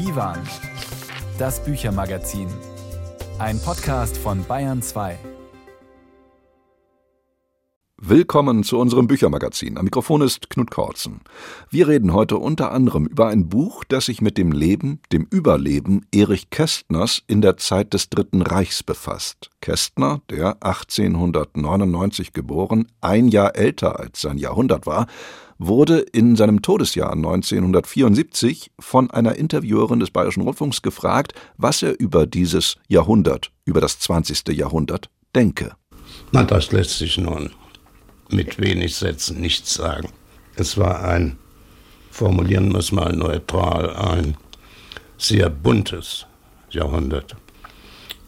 Divan, das Büchermagazin. Ein Podcast von Bayern 2. Willkommen zu unserem Büchermagazin. Am Mikrofon ist Knut Kortzen. Wir reden heute unter anderem über ein Buch, das sich mit dem Leben, dem Überleben Erich Kästners in der Zeit des Dritten Reichs befasst. Kästner, der 1899 geboren, ein Jahr älter als sein Jahrhundert war, wurde in seinem Todesjahr 1974 von einer Interviewerin des Bayerischen Rundfunks gefragt, was er über dieses Jahrhundert, über das 20. Jahrhundert denke. Na, das lässt sich nun mit wenig Sätzen nichts sagen. Es war ein, formulieren wir es mal neutral, ein sehr buntes Jahrhundert.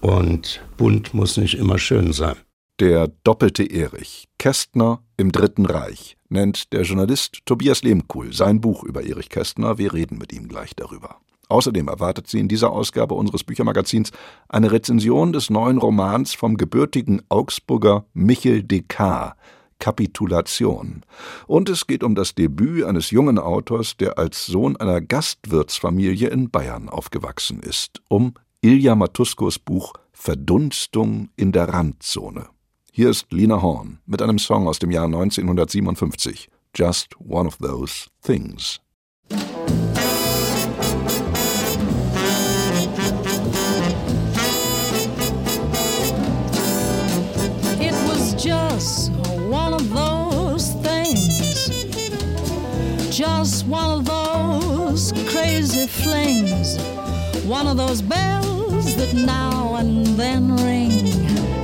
Und bunt muss nicht immer schön sein. Der doppelte Erich, Kästner im Dritten Reich, nennt der Journalist Tobias Lehmkuhl sein Buch über Erich Kästner. Wir reden mit ihm gleich darüber. Außerdem erwartet Sie in dieser Ausgabe unseres Büchermagazins eine Rezension des neuen Romans vom gebürtigen Augsburger Michel Descartes, Kapitulation. Und es geht um das Debüt eines jungen Autors, der als Sohn einer Gastwirtsfamilie in Bayern aufgewachsen ist, um Ilja Matuskos Buch Verdunstung in der Randzone. Hier ist Lina Horn mit einem Song aus dem Jahr 1957, Just One of Those Things. just one of those crazy flings, one of those bells that now and then ring.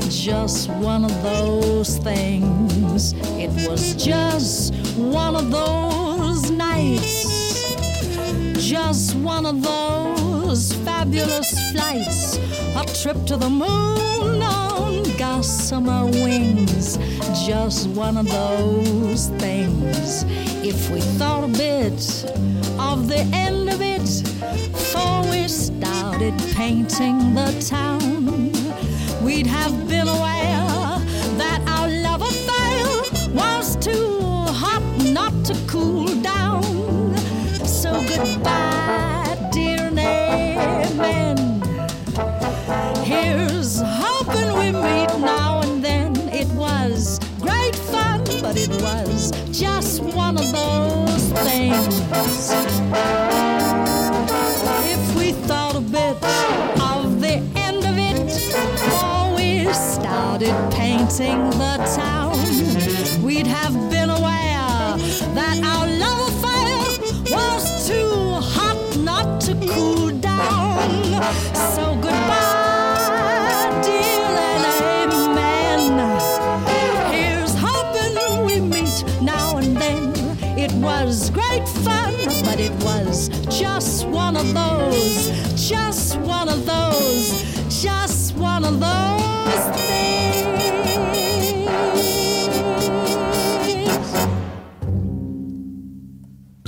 Just one of those things. It was just one of those nights, just one of those fabulous flights, a trip to the moon on gossamer wings. Just one of those things if we thought a bit of the end of it before we started painting the town, we'd have sing the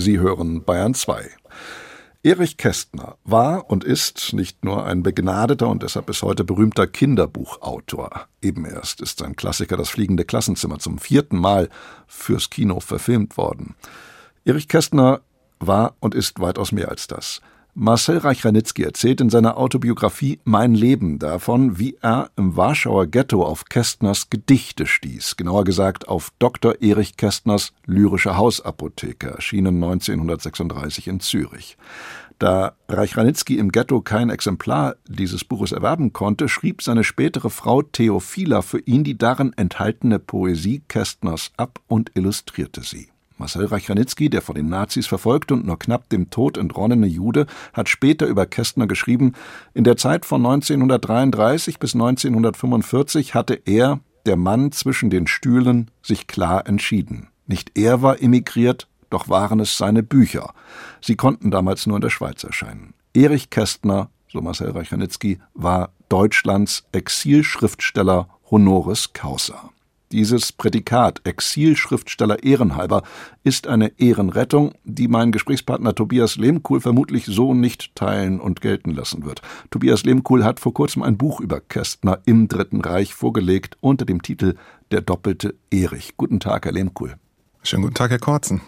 Sie hören Bayern 2. Erich Kästner war und ist nicht nur ein begnadeter und deshalb bis heute berühmter Kinderbuchautor. Eben erst ist sein Klassiker Das fliegende Klassenzimmer zum vierten Mal fürs Kino verfilmt worden. Erich Kästner war und ist weitaus mehr als das. Marcel Reich-Ranitzky erzählt in seiner Autobiografie Mein Leben davon, wie er im Warschauer Ghetto auf Kästners Gedichte stieß, genauer gesagt auf Dr. Erich Kästners Lyrische Hausapotheke, erschienen 1936 in Zürich. Da Reich-Ranitzky im Ghetto kein Exemplar dieses Buches erwerben konnte, schrieb seine spätere Frau Theophila für ihn die darin enthaltene Poesie Kästners ab und illustrierte sie. Marcel Reich-Ranitzky, der von den Nazis verfolgte und nur knapp dem Tod entronnene Jude, hat später über Kästner geschrieben, in der Zeit von 1933 bis 1945 hatte er, der Mann zwischen den Stühlen, sich klar entschieden. Nicht er war emigriert, doch waren es seine Bücher. Sie konnten damals nur in der Schweiz erscheinen. Erich Kästner, so Marcel Reich-Ranitzky, war Deutschlands Exilschriftsteller honoris causa. Dieses Prädikat Exilschriftsteller ehrenhalber ist eine Ehrenrettung, die mein Gesprächspartner Tobias Lehmkuhl vermutlich so nicht teilen und gelten lassen wird. Tobias Lehmkuhl hat vor kurzem ein Buch über Kästner im Dritten Reich vorgelegt unter dem Titel Der doppelte Erich. Guten Tag, Herr Lehmkuhl. Schönen guten Tag, Herr Korzen.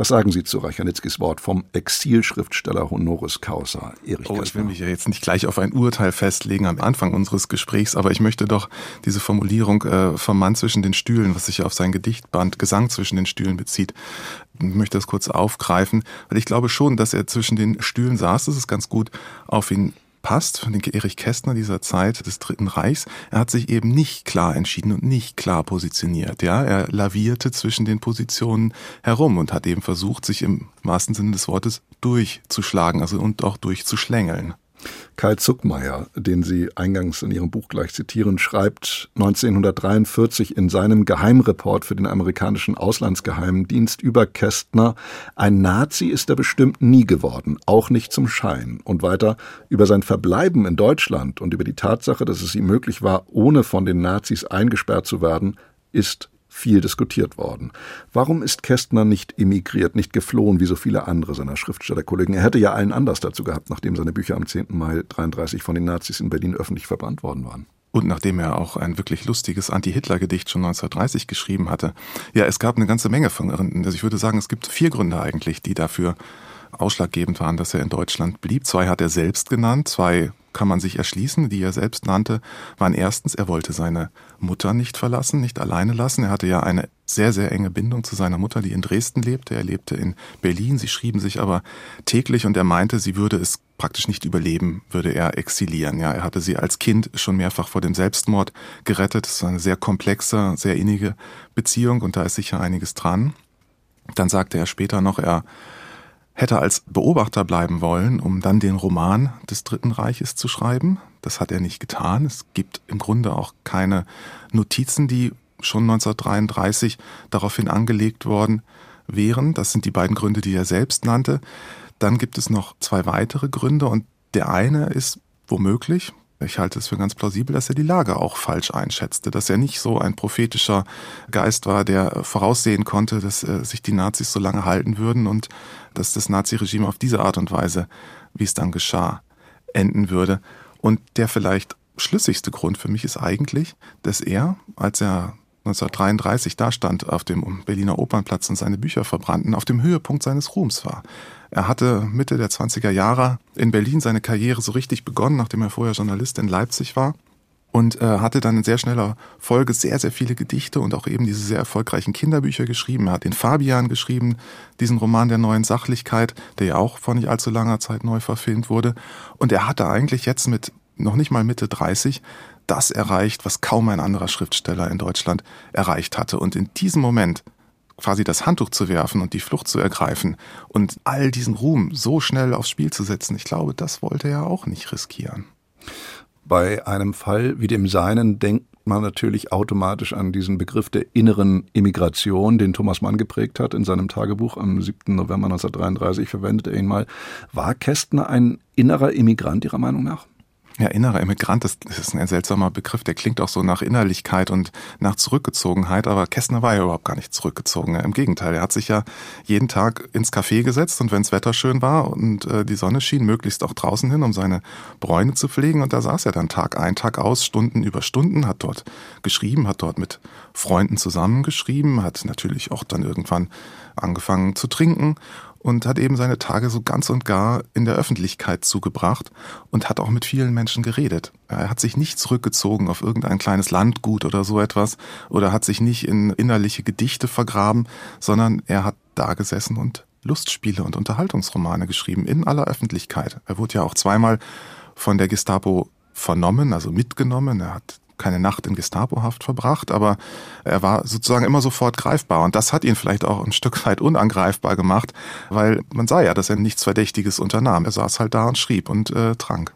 Was sagen Sie zu Reichanitzkis Wort vom Exilschriftsteller Honoris Causa, Erich Oh, ich will mich ja jetzt nicht gleich auf ein Urteil festlegen am Anfang unseres Gesprächs, aber ich möchte doch diese Formulierung äh, vom Mann zwischen den Stühlen, was sich ja auf sein Gedichtband Gesang zwischen den Stühlen bezieht, möchte das kurz aufgreifen, weil ich glaube schon, dass er zwischen den Stühlen saß. Das ist ganz gut auf ihn passt, von den Erich Kästner dieser Zeit des Dritten Reichs. Er hat sich eben nicht klar entschieden und nicht klar positioniert. Ja, er lavierte zwischen den Positionen herum und hat eben versucht, sich im wahrsten Sinne des Wortes durchzuschlagen, also und auch durchzuschlängeln. Karl Zuckmeier, den Sie eingangs in Ihrem Buch gleich zitieren, schreibt 1943 in seinem Geheimreport für den amerikanischen Auslandsgeheimdienst über Kästner, ein Nazi ist er bestimmt nie geworden, auch nicht zum Schein. Und weiter über sein Verbleiben in Deutschland und über die Tatsache, dass es ihm möglich war, ohne von den Nazis eingesperrt zu werden, ist viel diskutiert worden. Warum ist Kästner nicht emigriert, nicht geflohen wie so viele andere seiner Schriftstellerkollegen? Er hätte ja allen Anlass dazu gehabt, nachdem seine Bücher am 10. Mai 33 von den Nazis in Berlin öffentlich verbrannt worden waren. Und nachdem er auch ein wirklich lustiges Anti-Hitler-Gedicht schon 1930 geschrieben hatte. Ja, es gab eine ganze Menge von Gründen. Also ich würde sagen, es gibt vier Gründe eigentlich, die dafür ausschlaggebend waren, dass er in Deutschland blieb. Zwei hat er selbst genannt, zwei kann man sich erschließen, die er selbst nannte, waren erstens, er wollte seine Mutter nicht verlassen, nicht alleine lassen. Er hatte ja eine sehr, sehr enge Bindung zu seiner Mutter, die in Dresden lebte. Er lebte in Berlin. Sie schrieben sich aber täglich und er meinte, sie würde es praktisch nicht überleben, würde er exilieren. Ja, er hatte sie als Kind schon mehrfach vor dem Selbstmord gerettet. Es war eine sehr komplexe, sehr innige Beziehung und da ist sicher einiges dran. Dann sagte er später noch, er hätte als Beobachter bleiben wollen, um dann den Roman des Dritten Reiches zu schreiben. Das hat er nicht getan. Es gibt im Grunde auch keine Notizen, die schon 1933 daraufhin angelegt worden wären. Das sind die beiden Gründe, die er selbst nannte. Dann gibt es noch zwei weitere Gründe und der eine ist womöglich, ich halte es für ganz plausibel, dass er die Lage auch falsch einschätzte, dass er nicht so ein prophetischer Geist war, der voraussehen konnte, dass äh, sich die Nazis so lange halten würden und dass das Naziregime auf diese Art und Weise, wie es dann geschah, enden würde. Und der vielleicht schlüssigste Grund für mich ist eigentlich, dass er, als er 1933 da stand auf dem Berliner Opernplatz und seine Bücher verbrannten, auf dem Höhepunkt seines Ruhms war. Er hatte Mitte der 20er Jahre in Berlin seine Karriere so richtig begonnen, nachdem er vorher Journalist in Leipzig war und äh, hatte dann in sehr schneller Folge sehr, sehr viele Gedichte und auch eben diese sehr erfolgreichen Kinderbücher geschrieben. Er hat den Fabian geschrieben, diesen Roman der neuen Sachlichkeit, der ja auch vor nicht allzu langer Zeit neu verfilmt wurde. Und er hatte eigentlich jetzt mit noch nicht mal Mitte 30 das erreicht, was kaum ein anderer Schriftsteller in Deutschland erreicht hatte. Und in diesem Moment quasi das Handtuch zu werfen und die Flucht zu ergreifen und all diesen Ruhm so schnell aufs Spiel zu setzen, ich glaube, das wollte er auch nicht riskieren. Bei einem Fall wie dem seinen denkt man natürlich automatisch an diesen Begriff der inneren Immigration, den Thomas Mann geprägt hat in seinem Tagebuch am 7. November 1933, verwendet er ihn mal. War Kästner ein innerer Immigrant Ihrer Meinung nach? Ja, innerer Immigrant, das, ist ein seltsamer Begriff, der klingt auch so nach Innerlichkeit und nach Zurückgezogenheit, aber Kästner war ja überhaupt gar nicht zurückgezogen. Im Gegenteil, er hat sich ja jeden Tag ins Café gesetzt und wenns Wetter schön war und äh, die Sonne schien, möglichst auch draußen hin, um seine Bräune zu pflegen und da saß er dann Tag ein, Tag aus, Stunden über Stunden, hat dort geschrieben, hat dort mit Freunden zusammengeschrieben, hat natürlich auch dann irgendwann angefangen zu trinken und hat eben seine Tage so ganz und gar in der Öffentlichkeit zugebracht und hat auch mit vielen Menschen geredet. Er hat sich nicht zurückgezogen auf irgendein kleines Landgut oder so etwas oder hat sich nicht in innerliche Gedichte vergraben, sondern er hat da gesessen und Lustspiele und Unterhaltungsromane geschrieben in aller Öffentlichkeit. Er wurde ja auch zweimal von der Gestapo vernommen, also mitgenommen. Er hat keine Nacht in Gestapohaft verbracht, aber er war sozusagen immer sofort greifbar. Und das hat ihn vielleicht auch ein Stück weit unangreifbar gemacht, weil man sah ja, dass er nichts Verdächtiges unternahm. Er saß halt da und schrieb und äh, trank.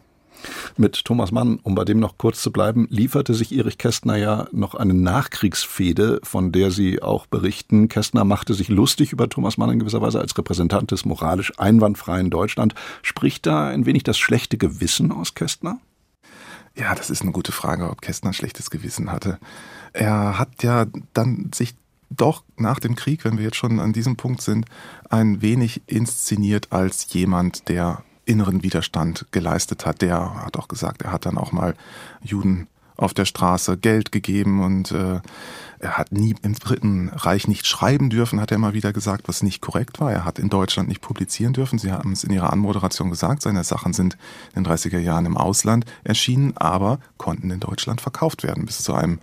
Mit Thomas Mann, um bei dem noch kurz zu bleiben, lieferte sich Erich Kästner ja noch eine Nachkriegsfehde, von der Sie auch berichten. Kästner machte sich lustig über Thomas Mann in gewisser Weise als Repräsentant des moralisch einwandfreien Deutschland. Spricht da ein wenig das schlechte Gewissen aus Kästner? Ja, das ist eine gute Frage, ob Kästner ein schlechtes Gewissen hatte. Er hat ja dann sich doch nach dem Krieg, wenn wir jetzt schon an diesem Punkt sind, ein wenig inszeniert als jemand, der inneren Widerstand geleistet hat. Der hat auch gesagt, er hat dann auch mal Juden auf der Straße Geld gegeben und äh, er hat nie im Dritten Reich nicht schreiben dürfen, hat er immer wieder gesagt, was nicht korrekt war. Er hat in Deutschland nicht publizieren dürfen. Sie haben es in ihrer Anmoderation gesagt, seine Sachen sind in den 30er Jahren im Ausland erschienen, aber konnten in Deutschland verkauft werden bis zu einem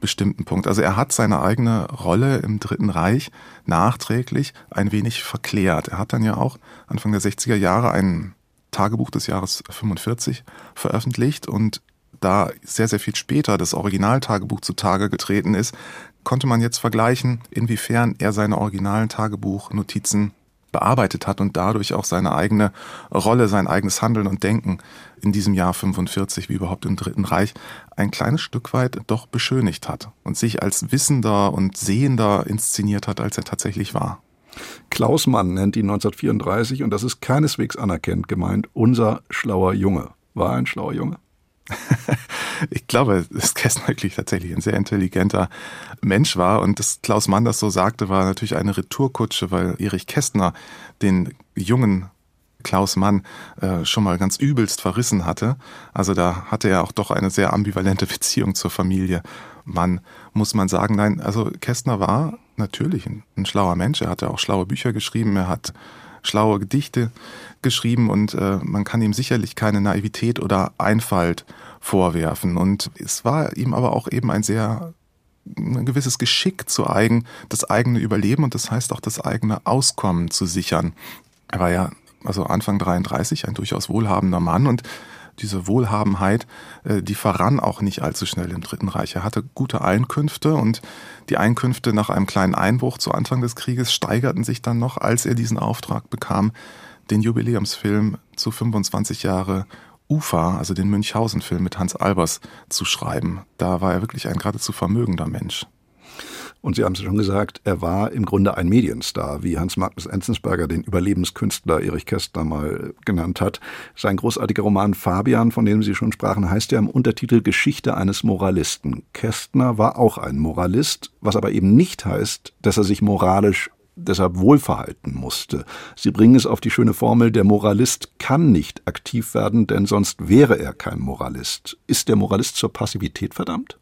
bestimmten Punkt. Also er hat seine eigene Rolle im Dritten Reich nachträglich ein wenig verklärt. Er hat dann ja auch Anfang der 60er Jahre ein Tagebuch des Jahres 45 veröffentlicht und da sehr, sehr viel später das Originaltagebuch zutage getreten ist, konnte man jetzt vergleichen, inwiefern er seine originalen Tagebuchnotizen bearbeitet hat und dadurch auch seine eigene Rolle, sein eigenes Handeln und Denken in diesem Jahr 45, wie überhaupt im Dritten Reich, ein kleines Stück weit doch beschönigt hat und sich als Wissender und Sehender inszeniert hat, als er tatsächlich war. Klaus Mann nennt ihn 1934 und das ist keineswegs anerkennt gemeint, unser schlauer Junge. War ein schlauer Junge? ich glaube, dass Kästner wirklich tatsächlich ein sehr intelligenter Mensch war und dass Klaus Mann das so sagte, war natürlich eine Retourkutsche, weil Erich Kästner den jungen Klaus Mann äh, schon mal ganz übelst verrissen hatte. Also da hatte er auch doch eine sehr ambivalente Beziehung zur Familie Mann, muss man sagen. Nein, also Kästner war natürlich ein, ein schlauer Mensch. Er hatte auch schlaue Bücher geschrieben. Er hat schlaue Gedichte geschrieben und äh, man kann ihm sicherlich keine Naivität oder Einfalt vorwerfen. Und es war ihm aber auch eben ein sehr ein gewisses Geschick zu eigen, das eigene Überleben und das heißt auch das eigene Auskommen zu sichern. Er war ja also Anfang 33 ein durchaus wohlhabender Mann und diese Wohlhabenheit, äh, die verrann auch nicht allzu schnell im Dritten Reich. Er hatte gute Einkünfte und die Einkünfte nach einem kleinen Einbruch zu Anfang des Krieges steigerten sich dann noch, als er diesen Auftrag bekam, den Jubiläumsfilm zu 25 Jahre Ufa, also den Münchhausen-Film mit Hans Albers, zu schreiben. Da war er wirklich ein geradezu vermögender Mensch. Und Sie haben es schon gesagt, er war im Grunde ein Medienstar, wie Hans Magnus Enzensberger den Überlebenskünstler Erich Kästner mal genannt hat. Sein großartiger Roman Fabian, von dem Sie schon sprachen, heißt ja im Untertitel Geschichte eines Moralisten. Kästner war auch ein Moralist, was aber eben nicht heißt, dass er sich moralisch deshalb wohlverhalten musste. Sie bringen es auf die schöne Formel, der Moralist kann nicht aktiv werden, denn sonst wäre er kein Moralist. Ist der Moralist zur Passivität verdammt?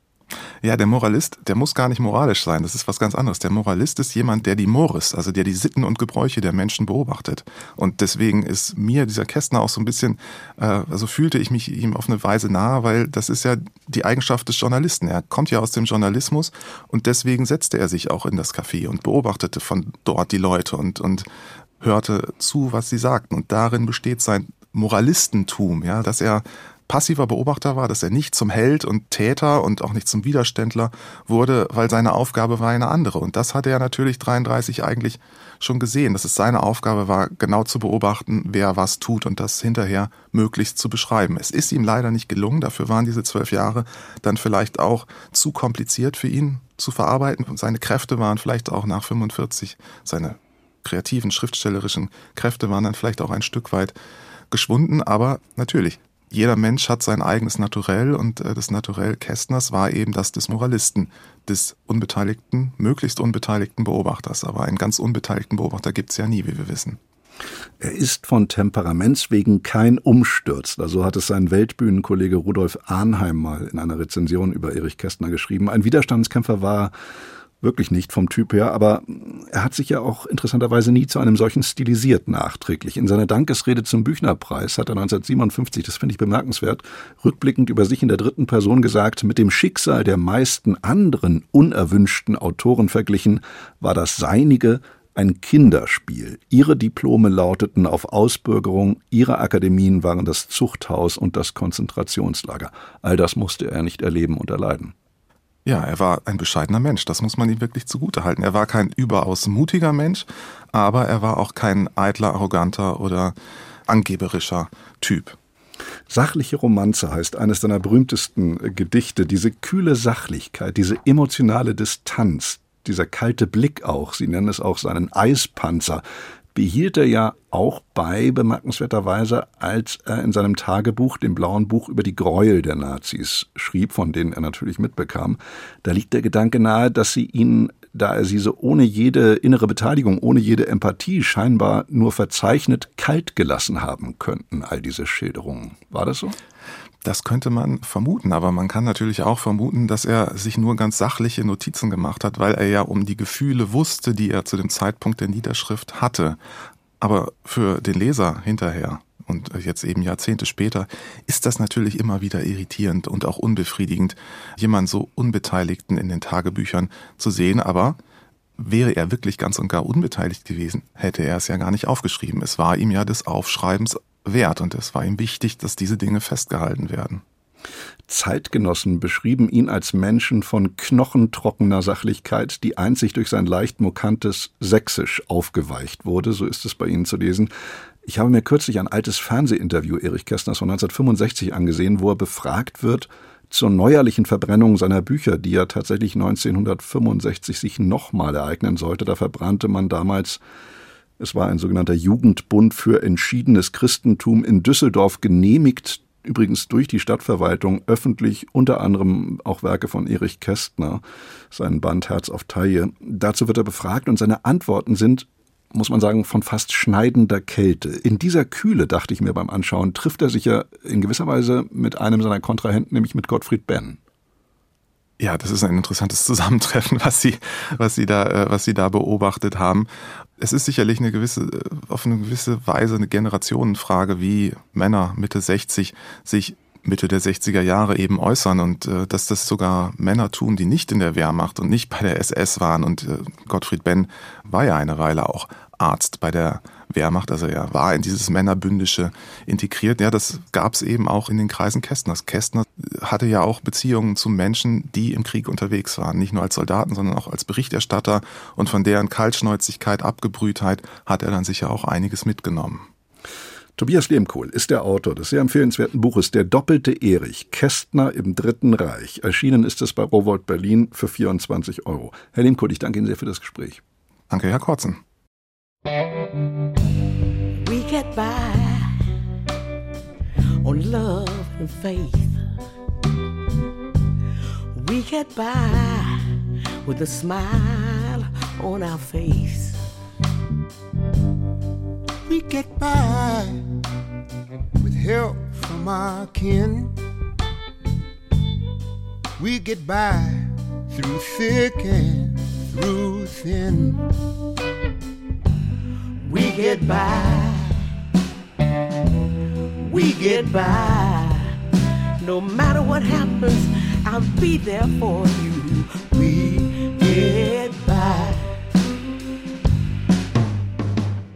Ja, der Moralist, der muss gar nicht moralisch sein. Das ist was ganz anderes. Der Moralist ist jemand, der die Moris, also der die Sitten und Gebräuche der Menschen beobachtet. Und deswegen ist mir dieser Kästner auch so ein bisschen, äh, also fühlte ich mich ihm auf eine Weise nahe, weil das ist ja die Eigenschaft des Journalisten. Er kommt ja aus dem Journalismus und deswegen setzte er sich auch in das Café und beobachtete von dort die Leute und, und hörte zu, was sie sagten. Und darin besteht sein Moralistentum, ja, dass er passiver Beobachter war, dass er nicht zum Held und Täter und auch nicht zum Widerständler wurde, weil seine Aufgabe war eine andere. Und das hatte er natürlich 33 eigentlich schon gesehen, dass es seine Aufgabe war, genau zu beobachten, wer was tut und das hinterher möglichst zu beschreiben. Es ist ihm leider nicht gelungen, dafür waren diese zwölf Jahre dann vielleicht auch zu kompliziert für ihn zu verarbeiten. Und seine Kräfte waren vielleicht auch nach 45, seine kreativen, schriftstellerischen Kräfte waren dann vielleicht auch ein Stück weit geschwunden, aber natürlich, jeder Mensch hat sein eigenes Naturell und äh, das Naturell Kästners war eben das des Moralisten, des unbeteiligten, möglichst unbeteiligten Beobachters. Aber einen ganz unbeteiligten Beobachter gibt es ja nie, wie wir wissen. Er ist von Temperaments wegen kein Umstürzler, so hat es sein Weltbühnenkollege Rudolf Arnheim mal in einer Rezension über Erich Kästner geschrieben. Ein Widerstandskämpfer war wirklich nicht vom Typ her, aber er hat sich ja auch interessanterweise nie zu einem solchen stilisiert nachträglich. In seiner Dankesrede zum Büchnerpreis hat er 1957, das finde ich bemerkenswert, rückblickend über sich in der dritten Person gesagt, mit dem Schicksal der meisten anderen unerwünschten Autoren verglichen, war das seinige ein Kinderspiel. Ihre Diplome lauteten auf Ausbürgerung, ihre Akademien waren das Zuchthaus und das Konzentrationslager. All das musste er nicht erleben und erleiden. Ja, er war ein bescheidener Mensch, das muss man ihm wirklich zugutehalten. Er war kein überaus mutiger Mensch, aber er war auch kein eitler, arroganter oder angeberischer Typ. Sachliche Romanze heißt eines seiner berühmtesten Gedichte. Diese kühle Sachlichkeit, diese emotionale Distanz, dieser kalte Blick auch, Sie nennen es auch seinen Eispanzer, behielt er ja auch bei, bemerkenswerterweise, als er in seinem Tagebuch, dem blauen Buch über die Gräuel der Nazis schrieb, von denen er natürlich mitbekam. Da liegt der Gedanke nahe, dass sie ihn da er sie so ohne jede innere Beteiligung, ohne jede Empathie scheinbar nur verzeichnet kalt gelassen haben könnten, all diese Schilderungen. War das so? Das könnte man vermuten, aber man kann natürlich auch vermuten, dass er sich nur ganz sachliche Notizen gemacht hat, weil er ja um die Gefühle wusste, die er zu dem Zeitpunkt der Niederschrift hatte. Aber für den Leser hinterher und jetzt eben Jahrzehnte später ist das natürlich immer wieder irritierend und auch unbefriedigend, jemand so Unbeteiligten in den Tagebüchern zu sehen, aber wäre er wirklich ganz und gar unbeteiligt gewesen, hätte er es ja gar nicht aufgeschrieben. Es war ihm ja des Aufschreibens wert und es war ihm wichtig, dass diese Dinge festgehalten werden. Zeitgenossen beschrieben ihn als Menschen von knochentrockener Sachlichkeit, die einzig durch sein leicht mokantes Sächsisch aufgeweicht wurde, so ist es bei Ihnen zu lesen. Ich habe mir kürzlich ein altes Fernsehinterview Erich Kästners von 1965 angesehen, wo er befragt wird zur neuerlichen Verbrennung seiner Bücher, die ja tatsächlich 1965 sich nochmal ereignen sollte. Da verbrannte man damals es war ein sogenannter Jugendbund für entschiedenes Christentum in Düsseldorf genehmigt, übrigens durch die Stadtverwaltung öffentlich, unter anderem auch Werke von Erich Kästner, seinen Band Herz auf Taille. Dazu wird er befragt und seine Antworten sind muss man sagen, von fast schneidender Kälte. In dieser Kühle, dachte ich mir beim Anschauen, trifft er sich ja in gewisser Weise mit einem seiner Kontrahenten, nämlich mit Gottfried Benn. Ja, das ist ein interessantes Zusammentreffen, was Sie, was Sie da, äh, was Sie da beobachtet haben. Es ist sicherlich eine gewisse, äh, auf eine gewisse Weise eine Generationenfrage, wie Männer Mitte 60 sich Mitte der 60er Jahre eben äußern und äh, dass das sogar Männer tun, die nicht in der Wehrmacht und nicht bei der SS waren. Und äh, Gottfried Benn war ja eine Weile auch Arzt bei der Wehrmacht, also er war in dieses Männerbündische integriert. Ja, das gab es eben auch in den Kreisen Kästners. Kästner hatte ja auch Beziehungen zu Menschen, die im Krieg unterwegs waren, nicht nur als Soldaten, sondern auch als Berichterstatter und von deren Kaltschnäuzigkeit, Abgebrühtheit hat er dann sicher auch einiges mitgenommen. Tobias Lehmkohl ist der Autor des sehr empfehlenswerten Buches Der doppelte Erich, Kästner im Dritten Reich. Erschienen ist es bei Rowold Berlin für 24 Euro. Herr Lehmkohl, ich danke Ihnen sehr für das Gespräch. Danke, Herr Korzen. We get by on love and faith. We get by with a smile on our face. We get by with help from our kin. We get by through thick and through thin we get by. We get by. No matter what happens, I'll be there for you. We get by.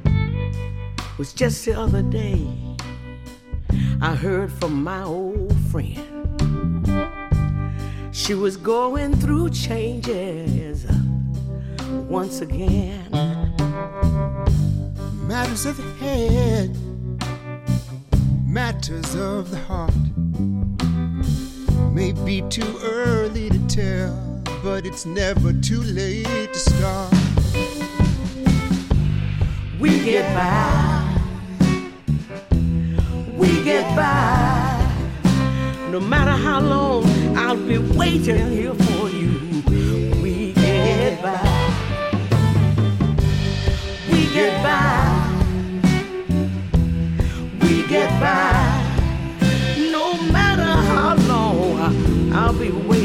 It was just the other day I heard from my old friend. She was going through changes once again matters of the head, matters of the heart. May be too early to tell, but it's never too late to start. We get by, we get by. No matter how long, I'll be waiting here for you. We get by, we get by by. No matter how long I'll be waiting,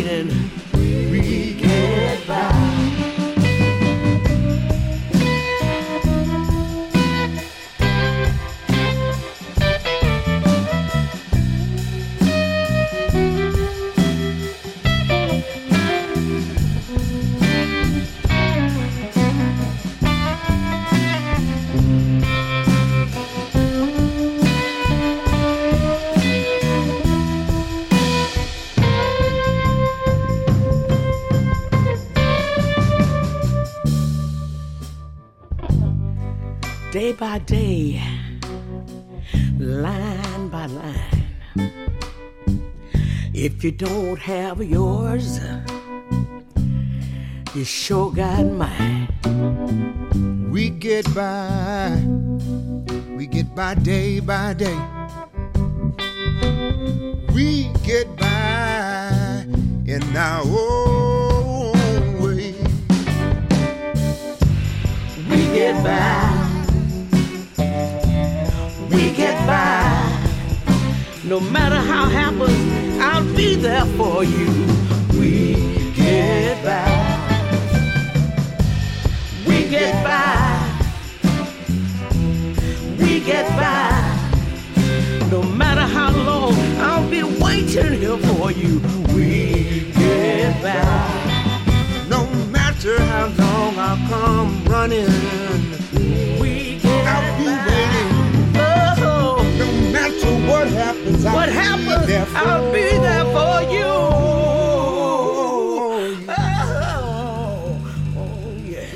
If you don't have yours, you sure got mine. We get by, we get by day by day. We get by in our own way. We get by, we get by, no matter how happens there for you. We get by. We get by. We get by. No matter how long, I'll be waiting here for you. We get by. No matter how long I'll come running, what happens, I'll be there for you. Oh, Oh, oh yeah.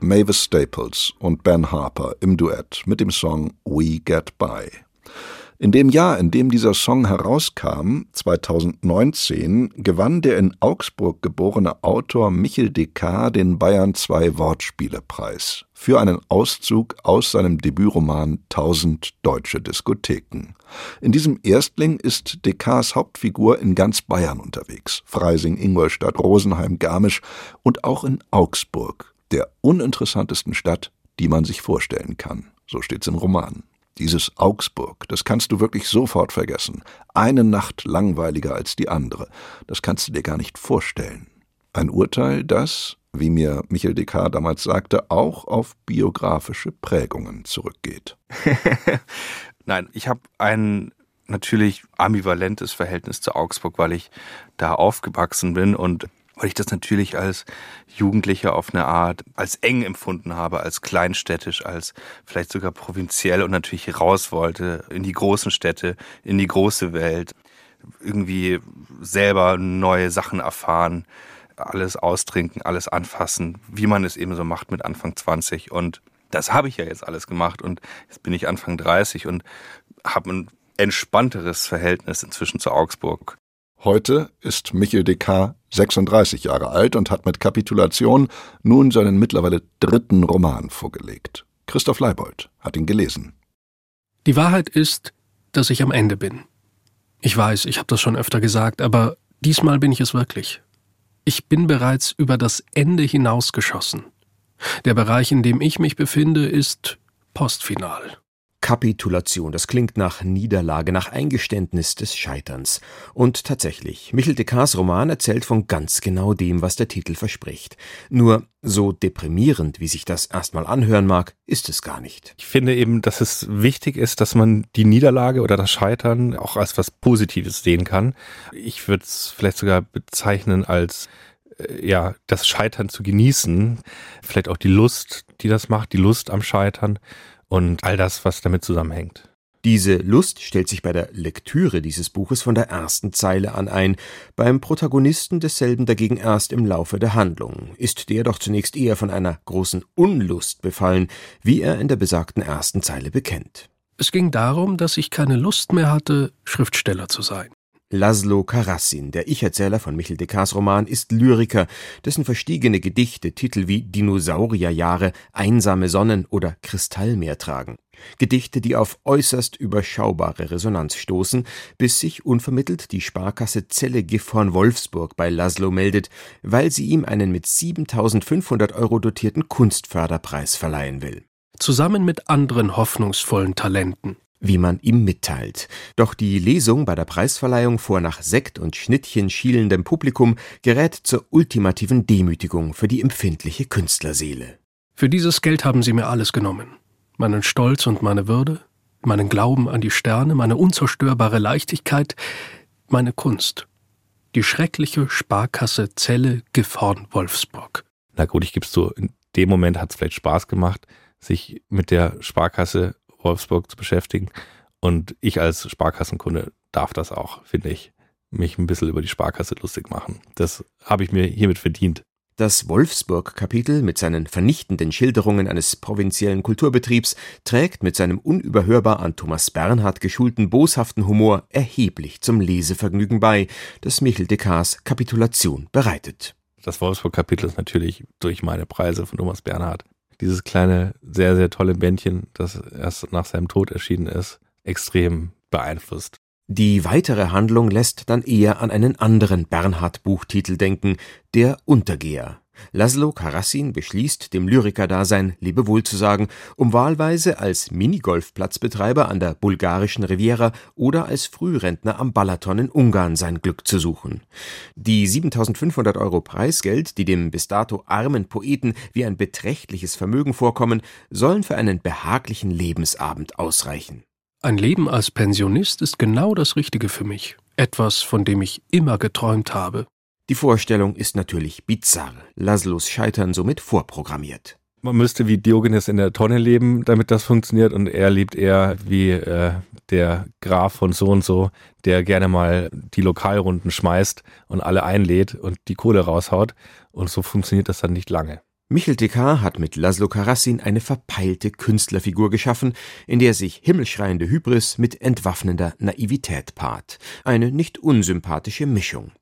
Mavis Staples und Ben Harper im Duett mit dem Song We Get By. In dem Jahr, in dem dieser Song herauskam, 2019, gewann der in Augsburg geborene Autor Michel Descartes den Bayern 2 Wortspielepreis für einen Auszug aus seinem Debütroman Tausend deutsche Diskotheken. In diesem Erstling ist Descartes Hauptfigur in ganz Bayern unterwegs. Freising, Ingolstadt, Rosenheim, Garmisch und auch in Augsburg, der uninteressantesten Stadt, die man sich vorstellen kann. So steht's im Roman. Dieses Augsburg, das kannst du wirklich sofort vergessen. Eine Nacht langweiliger als die andere. Das kannst du dir gar nicht vorstellen. Ein Urteil, das, wie mir Michel Descartes damals sagte, auch auf biografische Prägungen zurückgeht. Nein, ich habe ein natürlich ambivalentes Verhältnis zu Augsburg, weil ich da aufgewachsen bin und weil ich das natürlich als Jugendlicher auf eine Art als eng empfunden habe, als kleinstädtisch, als vielleicht sogar provinziell und natürlich raus wollte in die großen Städte, in die große Welt, irgendwie selber neue Sachen erfahren, alles austrinken, alles anfassen, wie man es eben so macht mit Anfang 20 und das habe ich ja jetzt alles gemacht und jetzt bin ich Anfang 30 und habe ein entspannteres Verhältnis inzwischen zu Augsburg. Heute ist Michel Descartes 36 Jahre alt und hat mit Kapitulation nun seinen mittlerweile dritten Roman vorgelegt. Christoph Leibold hat ihn gelesen. Die Wahrheit ist, dass ich am Ende bin. Ich weiß, ich habe das schon öfter gesagt, aber diesmal bin ich es wirklich. Ich bin bereits über das Ende hinausgeschossen. Der Bereich, in dem ich mich befinde, ist postfinal. Kapitulation, das klingt nach Niederlage, nach Eingeständnis des Scheiterns. Und tatsächlich, Michel Descartes Roman erzählt von ganz genau dem, was der Titel verspricht. Nur so deprimierend, wie sich das erstmal anhören mag, ist es gar nicht. Ich finde eben, dass es wichtig ist, dass man die Niederlage oder das Scheitern auch als was Positives sehen kann. Ich würde es vielleicht sogar bezeichnen als äh, ja, das Scheitern zu genießen, vielleicht auch die Lust, die das macht, die Lust am Scheitern und all das, was damit zusammenhängt. Diese Lust stellt sich bei der Lektüre dieses Buches von der ersten Zeile an ein, beim Protagonisten desselben dagegen erst im Laufe der Handlung, ist der doch zunächst eher von einer großen Unlust befallen, wie er in der besagten ersten Zeile bekennt. Es ging darum, dass ich keine Lust mehr hatte, Schriftsteller zu sein. Laszlo Karassin, der Ich-Erzähler von Michel Descartes Roman, ist Lyriker, dessen verstiegene Gedichte Titel wie Dinosaurierjahre, Einsame Sonnen oder Kristallmeer tragen. Gedichte, die auf äußerst überschaubare Resonanz stoßen, bis sich unvermittelt die Sparkasse Zelle Gifhorn Wolfsburg bei Laszlo meldet, weil sie ihm einen mit 7500 Euro dotierten Kunstförderpreis verleihen will. Zusammen mit anderen hoffnungsvollen Talenten. Wie man ihm mitteilt. Doch die Lesung bei der Preisverleihung vor nach Sekt und Schnittchen schielendem Publikum gerät zur ultimativen Demütigung für die empfindliche Künstlerseele. Für dieses Geld haben sie mir alles genommen. Meinen Stolz und meine Würde, meinen Glauben an die Sterne, meine unzerstörbare Leichtigkeit, meine Kunst. Die schreckliche Sparkasse Zelle Gifhorn Wolfsburg. Na gut, ich gebe es zu, in dem Moment hat es vielleicht Spaß gemacht, sich mit der Sparkasse Wolfsburg zu beschäftigen. Und ich als Sparkassenkunde darf das auch, finde ich, mich ein bisschen über die Sparkasse lustig machen. Das habe ich mir hiermit verdient. Das Wolfsburg-Kapitel mit seinen vernichtenden Schilderungen eines provinziellen Kulturbetriebs trägt mit seinem unüberhörbar an Thomas Bernhard geschulten boshaften Humor erheblich zum Lesevergnügen bei, das Michel Descartes Kapitulation bereitet. Das Wolfsburg-Kapitel ist natürlich durch meine Preise von Thomas Bernhard. Dieses kleine, sehr, sehr tolle Bändchen, das erst nach seinem Tod erschienen ist, extrem beeinflusst. Die weitere Handlung lässt dann eher an einen anderen Bernhard-Buchtitel denken, Der Untergeher. Laszlo Karassin beschließt, dem Lyrikerdasein Lebewohl zu sagen, um wahlweise als Minigolfplatzbetreiber an der bulgarischen Riviera oder als Frührentner am Balaton in Ungarn sein Glück zu suchen. Die 7500 Euro Preisgeld, die dem bis dato armen Poeten wie ein beträchtliches Vermögen vorkommen, sollen für einen behaglichen Lebensabend ausreichen. Ein Leben als Pensionist ist genau das Richtige für mich. Etwas, von dem ich immer geträumt habe. Die Vorstellung ist natürlich bizarr, Laszlos Scheitern somit vorprogrammiert. Man müsste wie Diogenes in der Tonne leben, damit das funktioniert und er lebt eher wie äh, der Graf von so und so, der gerne mal die Lokalrunden schmeißt und alle einlädt und die Kohle raushaut und so funktioniert das dann nicht lange. Michel Descartes hat mit Laszlo Karassin eine verpeilte Künstlerfigur geschaffen, in der sich himmelschreiende Hybris mit entwaffnender Naivität paart. Eine nicht unsympathische Mischung.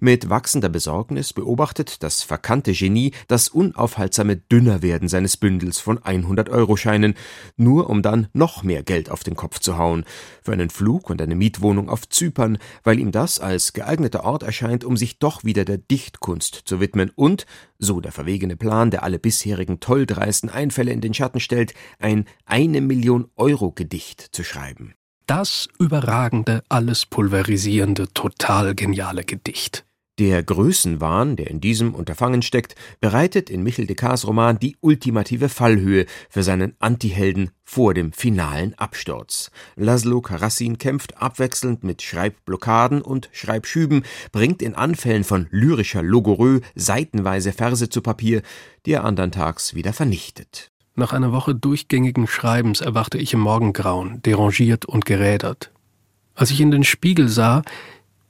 Mit wachsender Besorgnis beobachtet das verkannte Genie das unaufhaltsame Dünnerwerden seines Bündels von 100-Euro-Scheinen, nur um dann noch mehr Geld auf den Kopf zu hauen, für einen Flug und eine Mietwohnung auf Zypern, weil ihm das als geeigneter Ort erscheint, um sich doch wieder der Dichtkunst zu widmen und, so der verwegene Plan, der alle bisherigen tolldreisten Einfälle in den Schatten stellt, ein eine Million Euro Gedicht zu schreiben das überragende, alles pulverisierende, total geniale Gedicht. Der Größenwahn, der in diesem Unterfangen steckt, bereitet in Michel Descartes Roman die ultimative Fallhöhe für seinen Antihelden vor dem finalen Absturz. Laszlo Karassin kämpft abwechselnd mit Schreibblockaden und Schreibschüben, bringt in Anfällen von lyrischer Logorö seitenweise Verse zu Papier, die er andern Tags wieder vernichtet. Nach einer Woche durchgängigen Schreibens erwachte ich im Morgengrauen, derangiert und gerädert. Als ich in den Spiegel sah,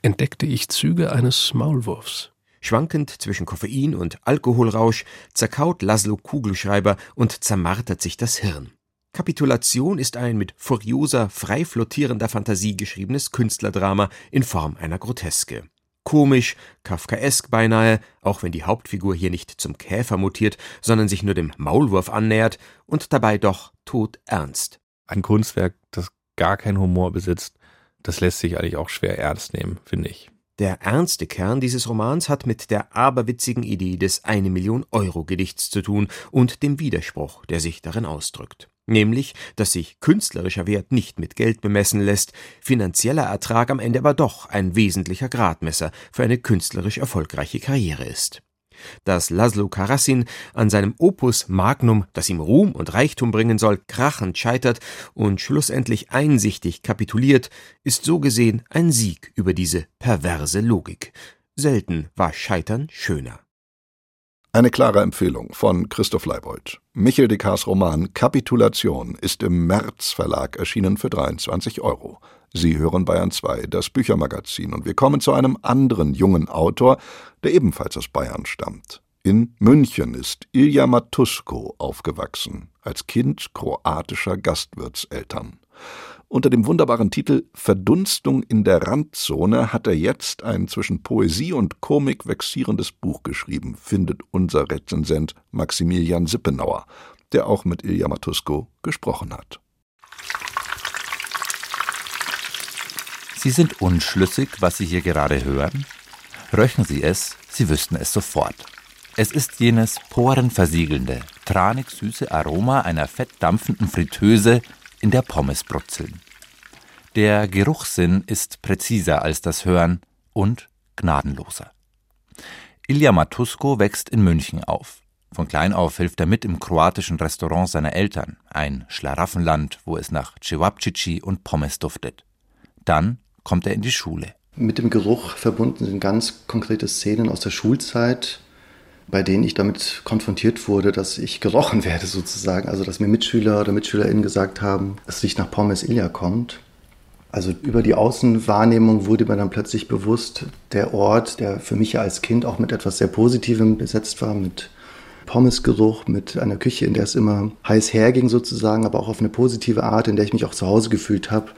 entdeckte ich Züge eines Maulwurfs. Schwankend zwischen Koffein und Alkoholrausch zerkaut Laszlo Kugelschreiber und zermartert sich das Hirn. Kapitulation ist ein mit furioser, frei flottierender Fantasie geschriebenes Künstlerdrama in Form einer Groteske komisch, kafkaesk beinahe, auch wenn die Hauptfigur hier nicht zum Käfer mutiert, sondern sich nur dem Maulwurf annähert und dabei doch todernst. Ein Kunstwerk, das gar keinen Humor besitzt, das lässt sich eigentlich auch schwer ernst nehmen, finde ich. Der ernste Kern dieses Romans hat mit der aberwitzigen Idee des eine Million Euro Gedichts zu tun und dem Widerspruch, der sich darin ausdrückt nämlich, dass sich künstlerischer Wert nicht mit Geld bemessen lässt, finanzieller Ertrag am Ende aber doch ein wesentlicher Gradmesser für eine künstlerisch erfolgreiche Karriere ist. Dass Laszlo Karassin an seinem Opus Magnum, das ihm Ruhm und Reichtum bringen soll, krachend scheitert und schlussendlich einsichtig kapituliert, ist so gesehen ein Sieg über diese perverse Logik. Selten war Scheitern schöner. Eine klare Empfehlung von Christoph Leibold. Michel Descartes Roman Kapitulation ist im März Verlag erschienen für 23 Euro. Sie hören Bayern 2, das Büchermagazin, und wir kommen zu einem anderen jungen Autor, der ebenfalls aus Bayern stammt. In München ist Ilja Matusko aufgewachsen, als Kind kroatischer Gastwirtseltern. Unter dem wunderbaren Titel Verdunstung in der Randzone hat er jetzt ein zwischen Poesie und Komik vexierendes Buch geschrieben, findet unser Rezensent Maximilian Sippenauer, der auch mit Ilja Matusko gesprochen hat. Sie sind unschlüssig, was Sie hier gerade hören? Röchen Sie es, Sie wüssten es sofort. Es ist jenes porenversiegelnde, tranig süße Aroma einer fettdampfenden Fritteuse, in der Pommes brutzeln. Der Geruchssinn ist präziser als das Hören und gnadenloser. Ilja Matusko wächst in München auf. Von klein auf hilft er mit im kroatischen Restaurant seiner Eltern, ein Schlaraffenland, wo es nach Cevapcici und Pommes duftet. Dann kommt er in die Schule. Mit dem Geruch verbunden sind ganz konkrete Szenen aus der Schulzeit, bei denen ich damit konfrontiert wurde, dass ich gerochen werde sozusagen. Also dass mir Mitschüler oder MitschülerInnen gesagt haben, es nach Pommes Ilja kommt. Also über die Außenwahrnehmung wurde mir dann plötzlich bewusst, der Ort, der für mich als Kind auch mit etwas sehr Positivem besetzt war, mit Pommesgeruch, mit einer Küche, in der es immer heiß herging sozusagen, aber auch auf eine positive Art, in der ich mich auch zu Hause gefühlt habe.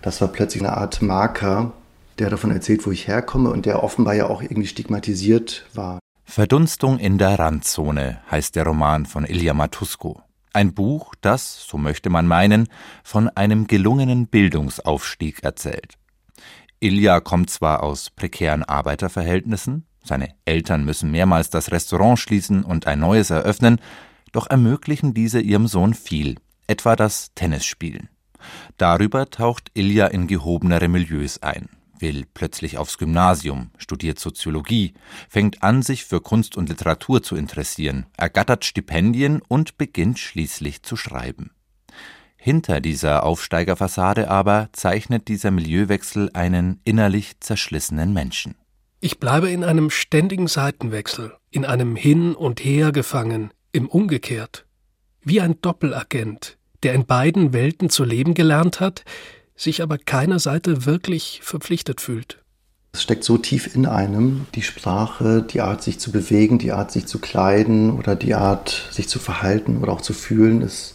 Das war plötzlich eine Art Marker, der davon erzählt, wo ich herkomme und der offenbar ja auch irgendwie stigmatisiert war. Verdunstung in der Randzone heißt der Roman von Ilja Matusko. Ein Buch, das, so möchte man meinen, von einem gelungenen Bildungsaufstieg erzählt. Ilja kommt zwar aus prekären Arbeiterverhältnissen, seine Eltern müssen mehrmals das Restaurant schließen und ein neues eröffnen, doch ermöglichen diese ihrem Sohn viel, etwa das Tennisspielen. Darüber taucht Ilja in gehobenere Milieus ein, will plötzlich aufs Gymnasium, studiert Soziologie, fängt an, sich für Kunst und Literatur zu interessieren, ergattert Stipendien und beginnt schließlich zu schreiben. Hinter dieser Aufsteigerfassade aber zeichnet dieser Milieuwechsel einen innerlich zerschlissenen Menschen. Ich bleibe in einem ständigen Seitenwechsel, in einem Hin und Her gefangen, im Umgekehrt. Wie ein Doppelagent, der in beiden Welten zu leben gelernt hat, sich aber keiner Seite wirklich verpflichtet fühlt. Es steckt so tief in einem, die Sprache, die Art, sich zu bewegen, die Art, sich zu kleiden oder die Art, sich zu verhalten oder auch zu fühlen, ist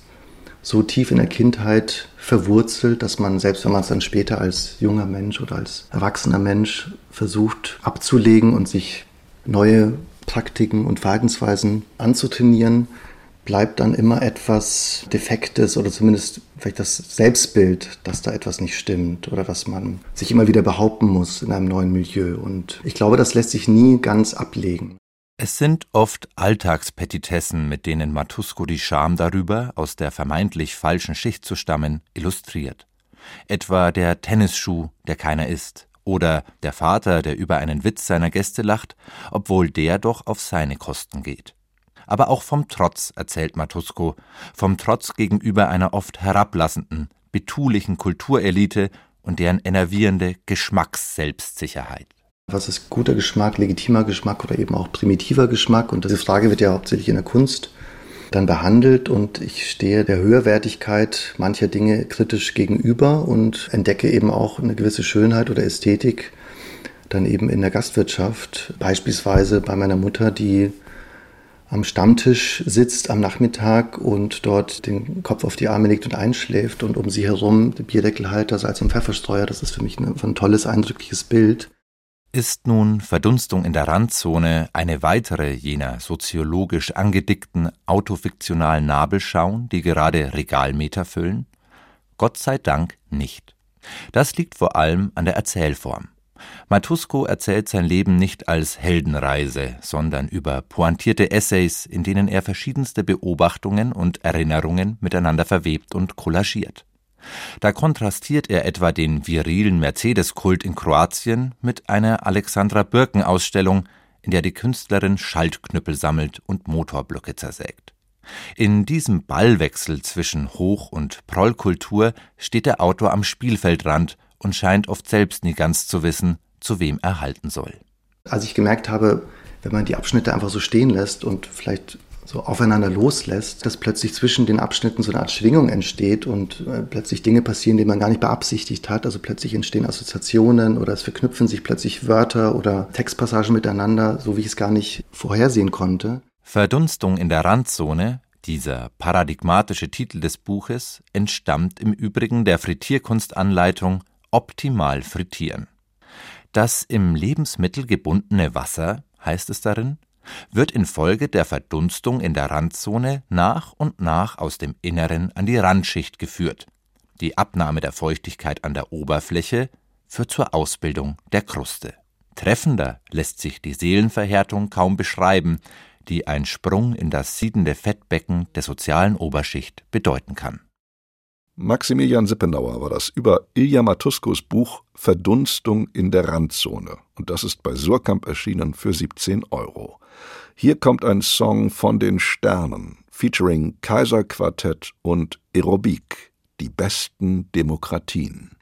so tief in der Kindheit verwurzelt, dass man, selbst wenn man es dann später als junger Mensch oder als erwachsener Mensch versucht abzulegen und sich neue Praktiken und Verhaltensweisen anzutrainieren, bleibt dann immer etwas Defektes oder zumindest vielleicht das Selbstbild, dass da etwas nicht stimmt oder dass man sich immer wieder behaupten muss in einem neuen Milieu. Und ich glaube, das lässt sich nie ganz ablegen. Es sind oft Alltagspetitessen, mit denen Matusko die Scham darüber, aus der vermeintlich falschen Schicht zu stammen, illustriert. Etwa der Tennisschuh, der keiner ist, oder der Vater, der über einen Witz seiner Gäste lacht, obwohl der doch auf seine Kosten geht aber auch vom Trotz, erzählt Matusko, vom Trotz gegenüber einer oft herablassenden, betulichen Kulturelite und deren enervierende Geschmacksselbstsicherheit. Was ist guter Geschmack, legitimer Geschmack oder eben auch primitiver Geschmack? Und diese Frage wird ja hauptsächlich in der Kunst dann behandelt und ich stehe der Höherwertigkeit mancher Dinge kritisch gegenüber und entdecke eben auch eine gewisse Schönheit oder Ästhetik dann eben in der Gastwirtschaft. Beispielsweise bei meiner Mutter, die am Stammtisch sitzt am Nachmittag und dort den Kopf auf die Arme legt und einschläft und um sie herum der Bierdeckelhalter, Salz und Pfefferstreuer. Das ist für mich ein, ein tolles, eindrückliches Bild. Ist nun Verdunstung in der Randzone eine weitere jener soziologisch angedickten autofiktionalen Nabelschauen, die gerade Regalmeter füllen? Gott sei Dank nicht. Das liegt vor allem an der Erzählform. Matusko erzählt sein Leben nicht als Heldenreise, sondern über pointierte Essays, in denen er verschiedenste Beobachtungen und Erinnerungen miteinander verwebt und kollagiert. Da kontrastiert er etwa den virilen Mercedes-Kult in Kroatien mit einer Alexandra Birken-Ausstellung, in der die Künstlerin Schaltknüppel sammelt und Motorblöcke zersägt. In diesem Ballwechsel zwischen Hoch- und Prollkultur steht der Autor am Spielfeldrand und scheint oft selbst nie ganz zu wissen, zu wem er halten soll. Als ich gemerkt habe, wenn man die Abschnitte einfach so stehen lässt und vielleicht so aufeinander loslässt, dass plötzlich zwischen den Abschnitten so eine Art Schwingung entsteht und äh, plötzlich Dinge passieren, die man gar nicht beabsichtigt hat. Also plötzlich entstehen Assoziationen oder es verknüpfen sich plötzlich Wörter oder Textpassagen miteinander, so wie ich es gar nicht vorhersehen konnte. Verdunstung in der Randzone dieser paradigmatische Titel des Buches entstammt im Übrigen der Frittierkunstanleitung optimal frittieren. Das im Lebensmittel gebundene Wasser, heißt es darin, wird infolge der Verdunstung in der Randzone nach und nach aus dem Inneren an die Randschicht geführt. Die Abnahme der Feuchtigkeit an der Oberfläche führt zur Ausbildung der Kruste. Treffender lässt sich die Seelenverhärtung kaum beschreiben, die ein Sprung in das siedende Fettbecken der sozialen Oberschicht bedeuten kann. Maximilian Sippenauer war das über Ilja Matuskos Buch Verdunstung in der Randzone. Und das ist bei Surkamp erschienen für 17 Euro. Hier kommt ein Song von den Sternen, featuring Kaiserquartett und Aerobik, die besten Demokratien.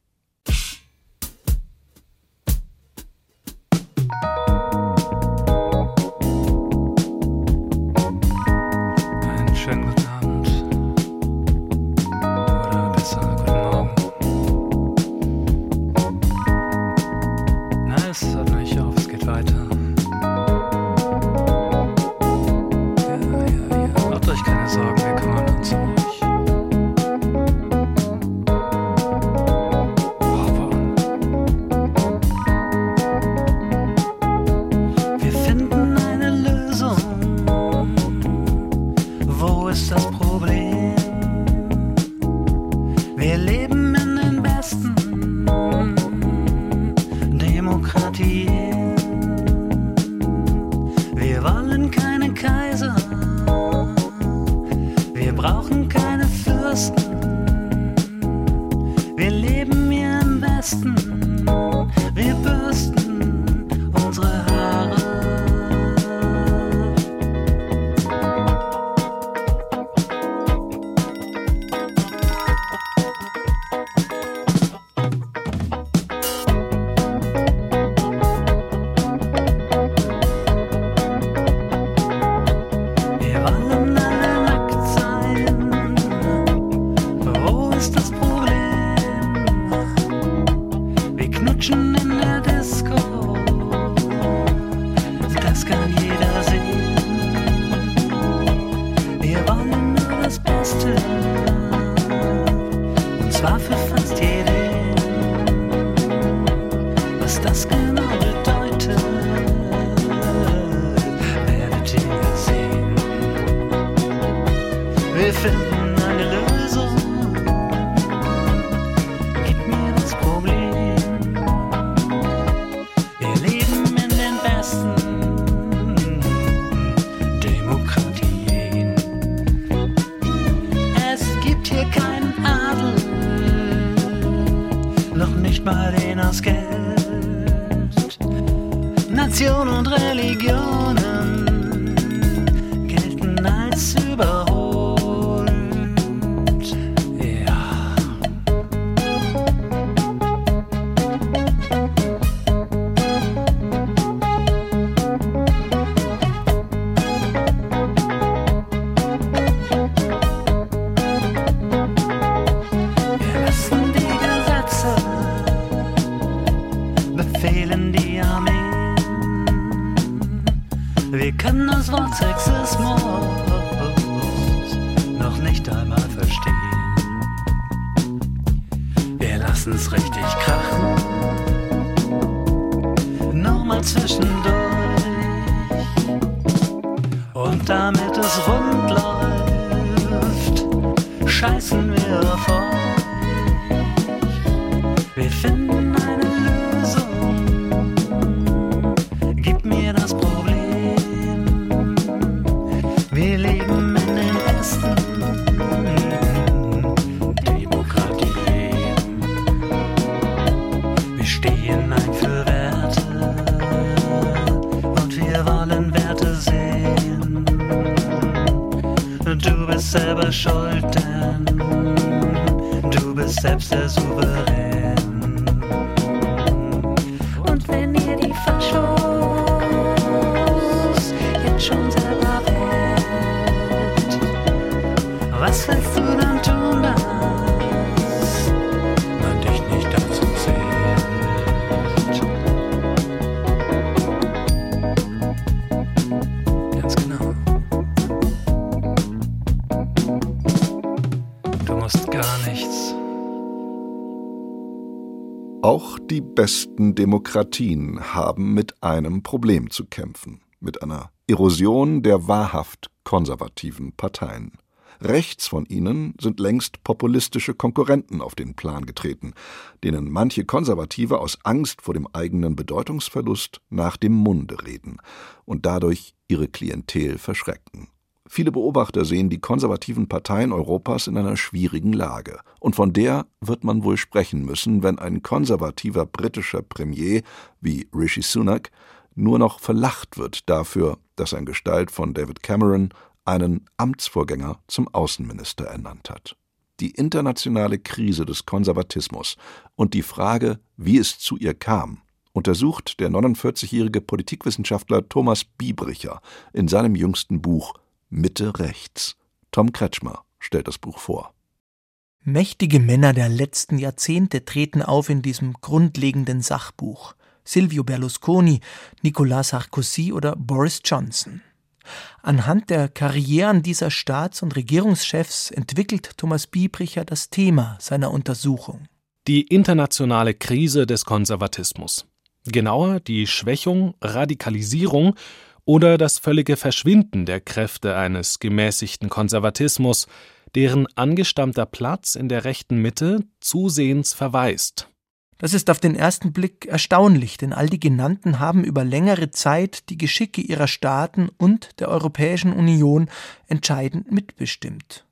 Zwischendurch. Und damit es rund läuft, scheißen wir auf bist selbst der besten Demokratien haben mit einem Problem zu kämpfen, mit einer Erosion der wahrhaft konservativen Parteien. Rechts von ihnen sind längst populistische Konkurrenten auf den Plan getreten, denen manche Konservative aus Angst vor dem eigenen Bedeutungsverlust nach dem Munde reden und dadurch ihre Klientel verschrecken. Viele Beobachter sehen die konservativen Parteien Europas in einer schwierigen Lage, und von der wird man wohl sprechen müssen, wenn ein konservativer britischer Premier wie Rishi Sunak nur noch verlacht wird dafür, dass er in Gestalt von David Cameron einen Amtsvorgänger zum Außenminister ernannt hat. Die internationale Krise des Konservatismus und die Frage, wie es zu ihr kam, untersucht der 49-jährige Politikwissenschaftler Thomas Biebricher in seinem jüngsten Buch Mitte rechts. Tom Kretschmer stellt das Buch vor. Mächtige Männer der letzten Jahrzehnte treten auf in diesem grundlegenden Sachbuch. Silvio Berlusconi, Nicolas Sarkozy oder Boris Johnson. Anhand der Karrieren dieser Staats- und Regierungschefs entwickelt Thomas Biebricher das Thema seiner Untersuchung. Die internationale Krise des Konservatismus. Genauer die Schwächung, Radikalisierung oder das völlige Verschwinden der Kräfte eines gemäßigten Konservatismus, deren angestammter Platz in der rechten Mitte zusehends verweist. Das ist auf den ersten Blick erstaunlich, denn all die genannten haben über längere Zeit die Geschicke ihrer Staaten und der Europäischen Union entscheidend mitbestimmt.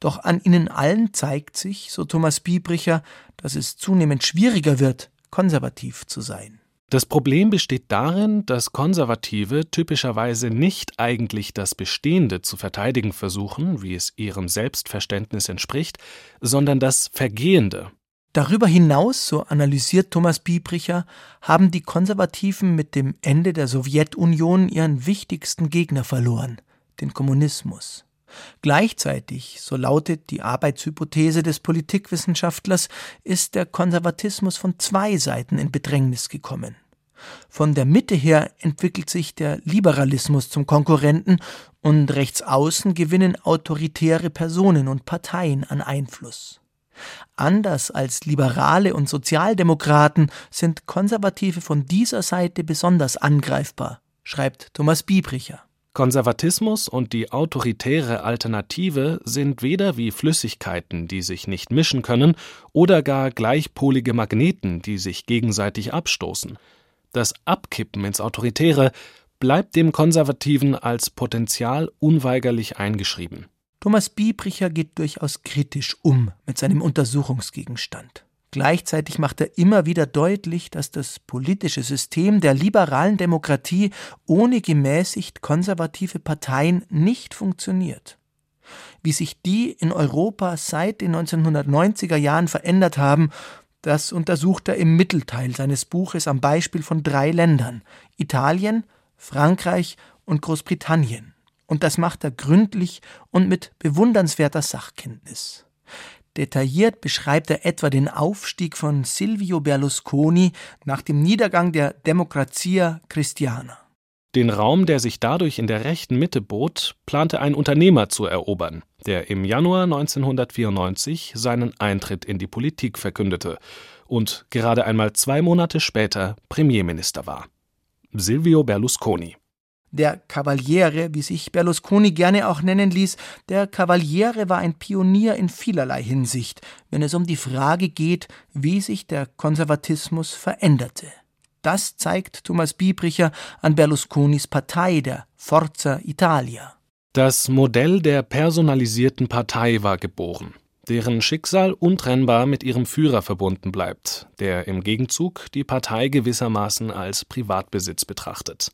Doch an ihnen allen zeigt sich, so Thomas Biebricher, dass es zunehmend schwieriger wird, konservativ zu sein. Das Problem besteht darin, dass Konservative typischerweise nicht eigentlich das Bestehende zu verteidigen versuchen, wie es ihrem Selbstverständnis entspricht, sondern das Vergehende. Darüber hinaus, so analysiert Thomas Biebricher, haben die Konservativen mit dem Ende der Sowjetunion ihren wichtigsten Gegner verloren, den Kommunismus. Gleichzeitig, so lautet die Arbeitshypothese des Politikwissenschaftlers, ist der Konservatismus von zwei Seiten in Bedrängnis gekommen. Von der Mitte her entwickelt sich der Liberalismus zum Konkurrenten und rechts außen gewinnen autoritäre Personen und Parteien an Einfluss. Anders als Liberale und Sozialdemokraten sind Konservative von dieser Seite besonders angreifbar, schreibt Thomas Biebricher. Konservatismus und die autoritäre Alternative sind weder wie Flüssigkeiten, die sich nicht mischen können, oder gar gleichpolige Magneten, die sich gegenseitig abstoßen. Das Abkippen ins Autoritäre bleibt dem Konservativen als Potenzial unweigerlich eingeschrieben. Thomas Biebricher geht durchaus kritisch um mit seinem Untersuchungsgegenstand. Gleichzeitig macht er immer wieder deutlich, dass das politische System der liberalen Demokratie ohne gemäßigt konservative Parteien nicht funktioniert. Wie sich die in Europa seit den 1990er Jahren verändert haben, das untersucht er im Mittelteil seines Buches am Beispiel von drei Ländern Italien, Frankreich und Großbritannien. Und das macht er gründlich und mit bewundernswerter Sachkenntnis. Detailliert beschreibt er etwa den Aufstieg von Silvio Berlusconi nach dem Niedergang der Democrazia Cristiana. Den Raum, der sich dadurch in der rechten Mitte bot, plante ein Unternehmer zu erobern, der im Januar 1994 seinen Eintritt in die Politik verkündete und gerade einmal zwei Monate später Premierminister war. Silvio Berlusconi. Der Cavaliere, wie sich Berlusconi gerne auch nennen ließ, der Cavaliere war ein Pionier in vielerlei Hinsicht, wenn es um die Frage geht, wie sich der Konservatismus veränderte. Das zeigt Thomas Biebricher an Berlusconis Partei, der Forza Italia. Das Modell der personalisierten Partei war geboren, deren Schicksal untrennbar mit ihrem Führer verbunden bleibt, der im Gegenzug die Partei gewissermaßen als Privatbesitz betrachtet.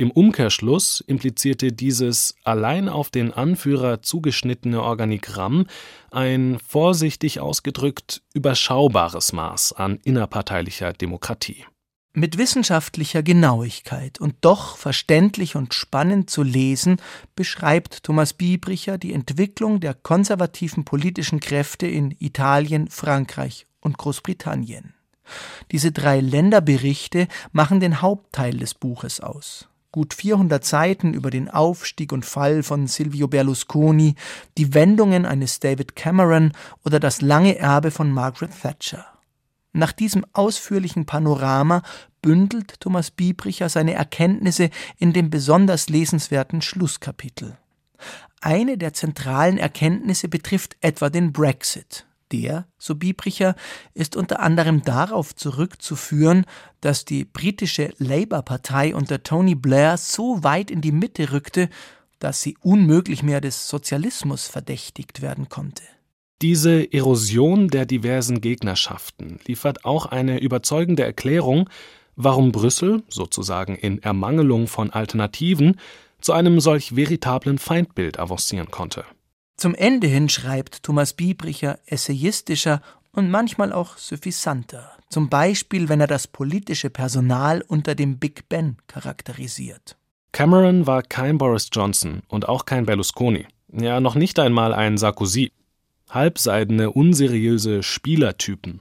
Im Umkehrschluss implizierte dieses allein auf den Anführer zugeschnittene Organigramm ein vorsichtig ausgedrückt überschaubares Maß an innerparteilicher Demokratie. Mit wissenschaftlicher Genauigkeit und doch verständlich und spannend zu lesen, beschreibt Thomas Biebricher die Entwicklung der konservativen politischen Kräfte in Italien, Frankreich und Großbritannien. Diese drei Länderberichte machen den Hauptteil des Buches aus gut 400 Seiten über den Aufstieg und Fall von Silvio Berlusconi, die Wendungen eines David Cameron oder das lange Erbe von Margaret Thatcher. Nach diesem ausführlichen Panorama bündelt Thomas Biebricher seine Erkenntnisse in dem besonders lesenswerten Schlusskapitel. Eine der zentralen Erkenntnisse betrifft etwa den Brexit. Der, so Biebricher, ist unter anderem darauf zurückzuführen, dass die britische Labour-Partei unter Tony Blair so weit in die Mitte rückte, dass sie unmöglich mehr des Sozialismus verdächtigt werden konnte. Diese Erosion der diversen Gegnerschaften liefert auch eine überzeugende Erklärung, warum Brüssel, sozusagen in Ermangelung von Alternativen, zu einem solch veritablen Feindbild avancieren konnte. Zum Ende hin schreibt Thomas Biebricher essayistischer und manchmal auch suffisanter, zum Beispiel wenn er das politische Personal unter dem Big Ben charakterisiert. Cameron war kein Boris Johnson und auch kein Berlusconi, ja noch nicht einmal ein Sarkozy. Halbseidene, unseriöse Spielertypen,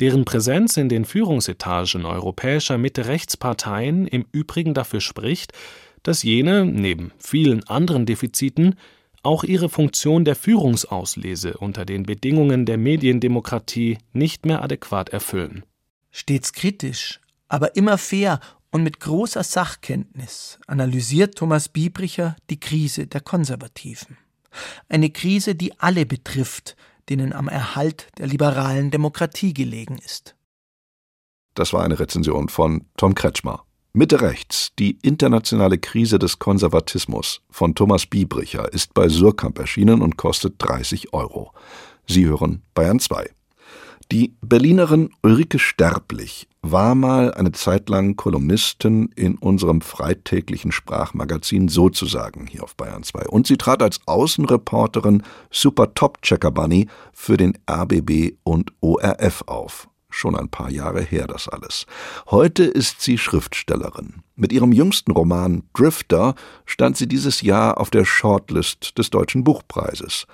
deren Präsenz in den Führungsetagen europäischer Mitte-Rechts-Parteien im Übrigen dafür spricht, dass jene, neben vielen anderen Defiziten, auch ihre Funktion der Führungsauslese unter den Bedingungen der Mediendemokratie nicht mehr adäquat erfüllen. Stets kritisch, aber immer fair und mit großer Sachkenntnis analysiert Thomas Biebricher die Krise der Konservativen. Eine Krise, die alle betrifft, denen am Erhalt der liberalen Demokratie gelegen ist. Das war eine Rezension von Tom Kretschmer. Mitte rechts, die internationale Krise des Konservatismus von Thomas Biebricher ist bei Surkamp erschienen und kostet 30 Euro. Sie hören Bayern 2. Die Berlinerin Ulrike Sterblich war mal eine Zeit lang Kolumnistin in unserem freitäglichen Sprachmagazin sozusagen hier auf Bayern 2. Und sie trat als Außenreporterin Super Top Checker Bunny für den RBB und ORF auf. Schon ein paar Jahre her das alles. Heute ist sie Schriftstellerin. Mit ihrem jüngsten Roman Drifter stand sie dieses Jahr auf der Shortlist des Deutschen Buchpreises.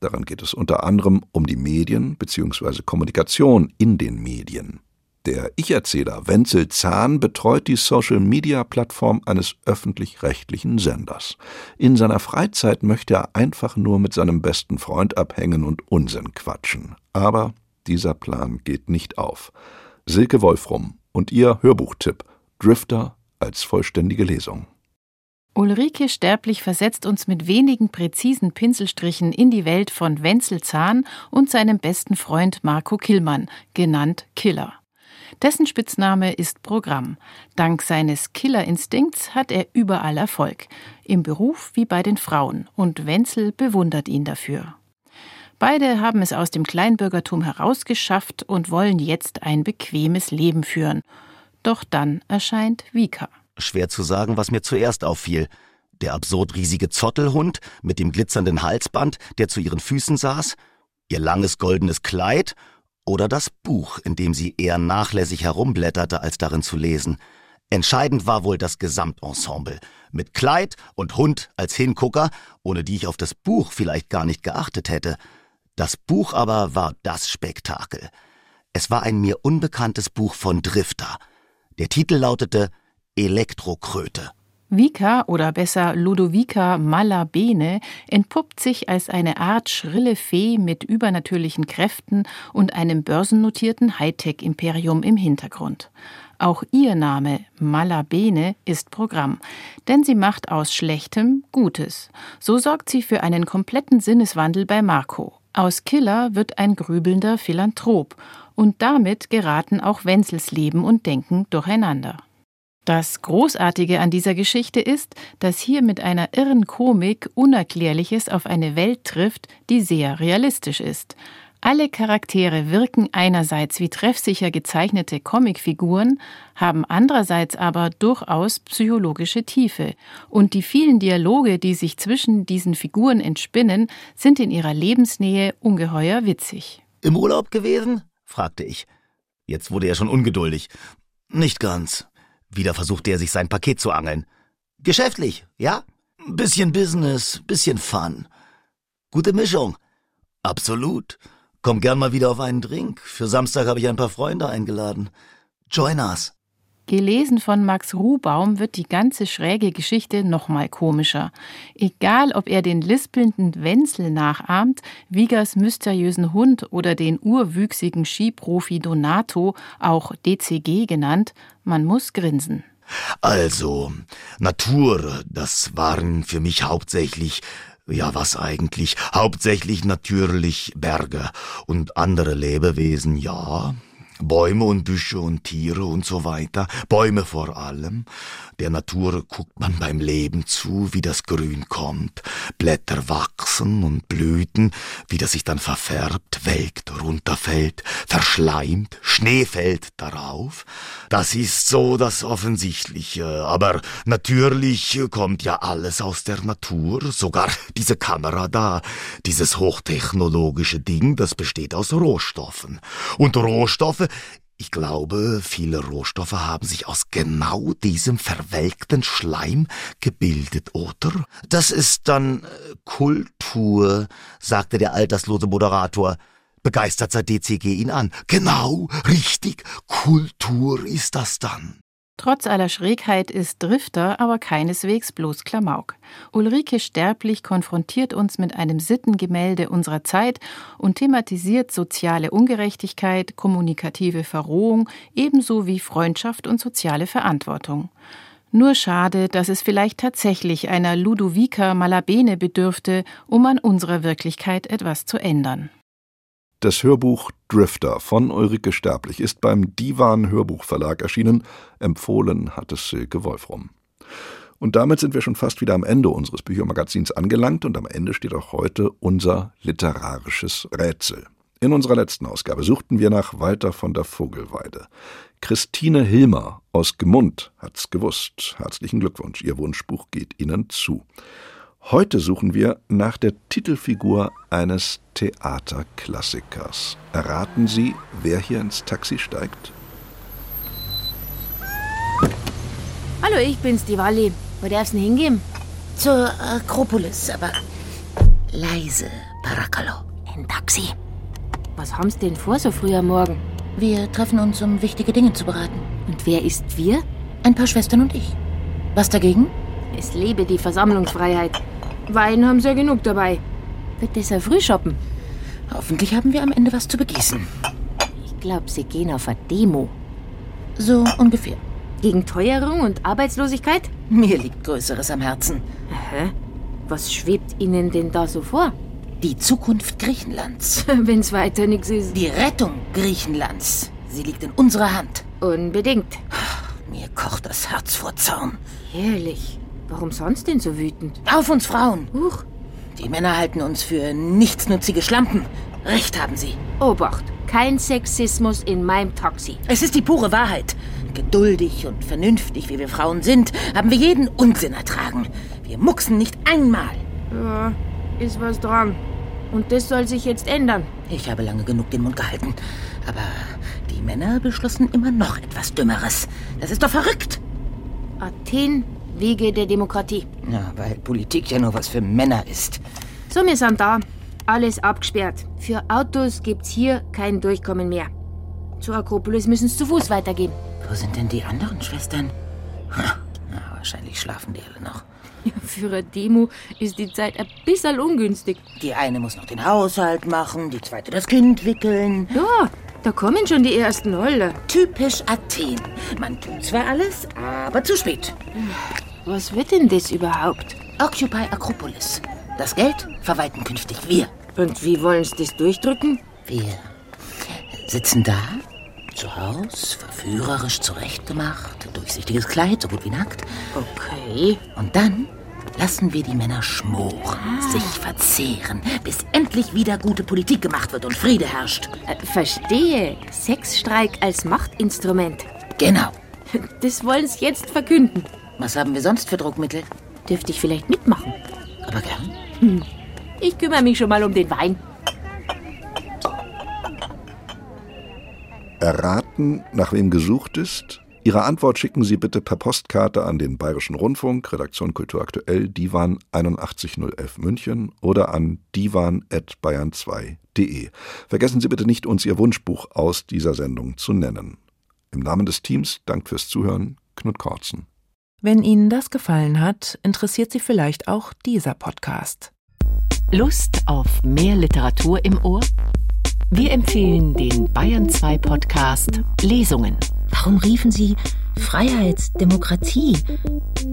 Daran geht es unter anderem um die Medien bzw. Kommunikation in den Medien. Der Ich-Erzähler Wenzel Zahn betreut die Social-Media-Plattform eines öffentlich-rechtlichen Senders. In seiner Freizeit möchte er einfach nur mit seinem besten Freund abhängen und Unsinn quatschen. Aber dieser Plan geht nicht auf. Silke Wolfrum und ihr Hörbuchtipp Drifter als vollständige Lesung. Ulrike Sterblich versetzt uns mit wenigen präzisen Pinselstrichen in die Welt von Wenzel Zahn und seinem besten Freund Marco Killmann, genannt Killer. Dessen Spitzname ist Programm. Dank seines Killerinstinkts hat er überall Erfolg, im Beruf wie bei den Frauen, und Wenzel bewundert ihn dafür. Beide haben es aus dem Kleinbürgertum herausgeschafft und wollen jetzt ein bequemes Leben führen. Doch dann erscheint Vika. Schwer zu sagen, was mir zuerst auffiel. Der absurd riesige Zottelhund mit dem glitzernden Halsband, der zu ihren Füßen saß, ihr langes goldenes Kleid oder das Buch, in dem sie eher nachlässig herumblätterte, als darin zu lesen. Entscheidend war wohl das Gesamtensemble, mit Kleid und Hund als Hingucker, ohne die ich auf das Buch vielleicht gar nicht geachtet hätte. Das Buch aber war das Spektakel. Es war ein mir unbekanntes Buch von Drifter. Der Titel lautete Elektrokröte. Vika oder besser Ludovica Malabene entpuppt sich als eine Art schrille Fee mit übernatürlichen Kräften und einem börsennotierten Hightech-Imperium im Hintergrund. Auch ihr Name Malabene ist Programm, denn sie macht aus Schlechtem Gutes. So sorgt sie für einen kompletten Sinneswandel bei Marco. Aus Killer wird ein grübelnder Philanthrop und damit geraten auch Wenzels Leben und Denken durcheinander. Das Großartige an dieser Geschichte ist, dass hier mit einer irren Komik Unerklärliches auf eine Welt trifft, die sehr realistisch ist. Alle Charaktere wirken einerseits wie treffsicher gezeichnete Comicfiguren, haben andererseits aber durchaus psychologische Tiefe, und die vielen Dialoge, die sich zwischen diesen Figuren entspinnen, sind in ihrer Lebensnähe ungeheuer witzig. Im Urlaub gewesen? fragte ich. Jetzt wurde er schon ungeduldig. Nicht ganz. Wieder versuchte er sich sein Paket zu angeln. Geschäftlich, ja? Bisschen Business, bisschen Fun. Gute Mischung. Absolut. Komm gern mal wieder auf einen Drink. Für Samstag habe ich ein paar Freunde eingeladen. Join us. Gelesen von Max Ruhbaum wird die ganze schräge Geschichte nochmal komischer. Egal, ob er den lispelnden Wenzel nachahmt, Wiegers mysteriösen Hund oder den urwüchsigen Skiprofi Donato, auch DCG genannt, man muss grinsen. Also, Natur, das waren für mich hauptsächlich ja, was eigentlich? Hauptsächlich natürlich Berge und andere Lebewesen, ja, Bäume und Büsche und Tiere und so weiter, Bäume vor allem. Der Natur guckt man beim Leben zu, wie das Grün kommt, Blätter wachsen und Blüten, wie das sich dann verfärbt, welkt, runterfällt, verschleimt, Schnee fällt darauf. Das ist so das Offensichtliche, aber natürlich kommt ja alles aus der Natur, sogar diese Kamera da, dieses hochtechnologische Ding, das besteht aus Rohstoffen. Und Rohstoffe ich glaube, viele Rohstoffe haben sich aus genau diesem verwelkten Schleim gebildet, oder? Das ist dann äh, Kultur, sagte der alterslose Moderator. Begeistert sah DCG ihn an. Genau, richtig, Kultur ist das dann. Trotz aller Schrägheit ist Drifter aber keineswegs bloß Klamauk. Ulrike Sterblich konfrontiert uns mit einem Sittengemälde unserer Zeit und thematisiert soziale Ungerechtigkeit, kommunikative Verrohung ebenso wie Freundschaft und soziale Verantwortung. Nur schade, dass es vielleicht tatsächlich einer Ludovica Malabene bedürfte, um an unserer Wirklichkeit etwas zu ändern. Das Hörbuch Drifter von Ulrike Sterblich ist beim Divan Hörbuchverlag erschienen. Empfohlen hat es Silke Wolfram. Und damit sind wir schon fast wieder am Ende unseres Büchermagazins angelangt und am Ende steht auch heute unser literarisches Rätsel. In unserer letzten Ausgabe suchten wir nach Walter von der Vogelweide. Christine Hilmer aus Gemund hat's gewusst. Herzlichen Glückwunsch, Ihr Wunschbuch geht Ihnen zu. Heute suchen wir nach der Titelfigur eines Theaterklassikers. Erraten Sie, wer hier ins Taxi steigt? Hallo, ich bin's, die Wally. Wo darf's denn hingehen? Zur Akropolis, aber leise, Paracalo. Ein Taxi. Was haben's denn vor so früh am Morgen? Wir treffen uns, um wichtige Dinge zu beraten. Und wer ist wir? Ein paar Schwestern und ich. Was dagegen? Es lebe die Versammlungsfreiheit. Wein haben sie ja genug dabei. Wird ja früh shoppen? Hoffentlich haben wir am Ende was zu begießen. Ich glaube, sie gehen auf eine Demo. So ungefähr. Gegen Teuerung und Arbeitslosigkeit? Mir liegt Größeres am Herzen. Hä? Was schwebt Ihnen denn da so vor? Die Zukunft Griechenlands. Wenn's weiter nichts ist. Die Rettung Griechenlands. Sie liegt in unserer Hand. Unbedingt. Mir kocht das Herz vor Zorn. Herrlich. Warum sonst denn so wütend? Auf uns Frauen. Huch. Die Männer halten uns für nichtsnutzige Schlampen. Recht haben sie. Obacht. Kein Sexismus in meinem Taxi. Es ist die pure Wahrheit. Geduldig und vernünftig, wie wir Frauen sind, haben wir jeden Unsinn ertragen. Wir mucksen nicht einmal. Ja, ist was dran. Und das soll sich jetzt ändern. Ich habe lange genug den Mund gehalten. Aber die Männer beschlossen immer noch etwas Dümmeres. Das ist doch verrückt. Athen, Wege der Demokratie. Ja, weil Politik ja nur was für Männer ist. So, wir sind da. Alles abgesperrt. Für Autos gibt's hier kein Durchkommen mehr. Zur Akropolis müssen es zu Fuß weitergehen. Wo sind denn die anderen Schwestern? Ha, na, wahrscheinlich schlafen die alle noch. Ja, für eine Demo ist die Zeit ein bisschen ungünstig. Die eine muss noch den Haushalt machen, die zweite das Kind wickeln. Ja, da kommen schon die ersten Holle. Typisch Athen. Man tut zwar alles, aber zu spät. Was wird denn das überhaupt? Occupy Akropolis. Das Geld verwalten künftig wir. Und wie wollen Sie das durchdrücken? Wir sitzen da, zu Haus, verführerisch zurechtgemacht, durchsichtiges Kleid, so gut wie nackt. Okay. Und dann lassen wir die Männer schmoren, sich verzehren, bis endlich wieder gute Politik gemacht wird und Friede herrscht. Äh, verstehe. Sexstreik als Machtinstrument. Genau. Das wollen Sie jetzt verkünden. Was haben wir sonst für Druckmittel? Dürfte ich vielleicht mitmachen? Aber gern. Hm. Ich kümmere mich schon mal um den Wein. Erraten, nach wem gesucht ist? Ihre Antwort schicken Sie bitte per Postkarte an den Bayerischen Rundfunk, Redaktion Kultur Aktuell, Divan 81011 München oder an divan.bayern2.de. Vergessen Sie bitte nicht, uns Ihr Wunschbuch aus dieser Sendung zu nennen. Im Namen des Teams, Dank fürs Zuhören, Knut Kortzen. Wenn Ihnen das gefallen hat, interessiert Sie vielleicht auch dieser Podcast. Lust auf mehr Literatur im Ohr? Wir empfehlen den Bayern 2 Podcast Lesungen. Warum riefen Sie Freiheit, Demokratie?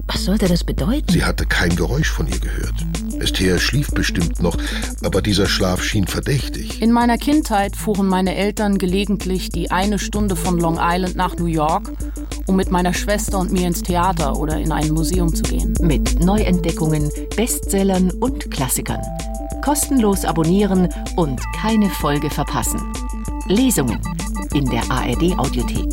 Was sollte das bedeuten? Sie hatte kein Geräusch von ihr gehört. Esthea schlief bestimmt noch, aber dieser Schlaf schien verdächtig. In meiner Kindheit fuhren meine Eltern gelegentlich die eine Stunde von Long Island nach New York, um mit meiner Schwester und mir ins Theater oder in ein Museum zu gehen. Mit Neuentdeckungen, Bestsellern und Klassikern. Kostenlos abonnieren und keine Folge verpassen. Lesungen in der ARD Audiothek.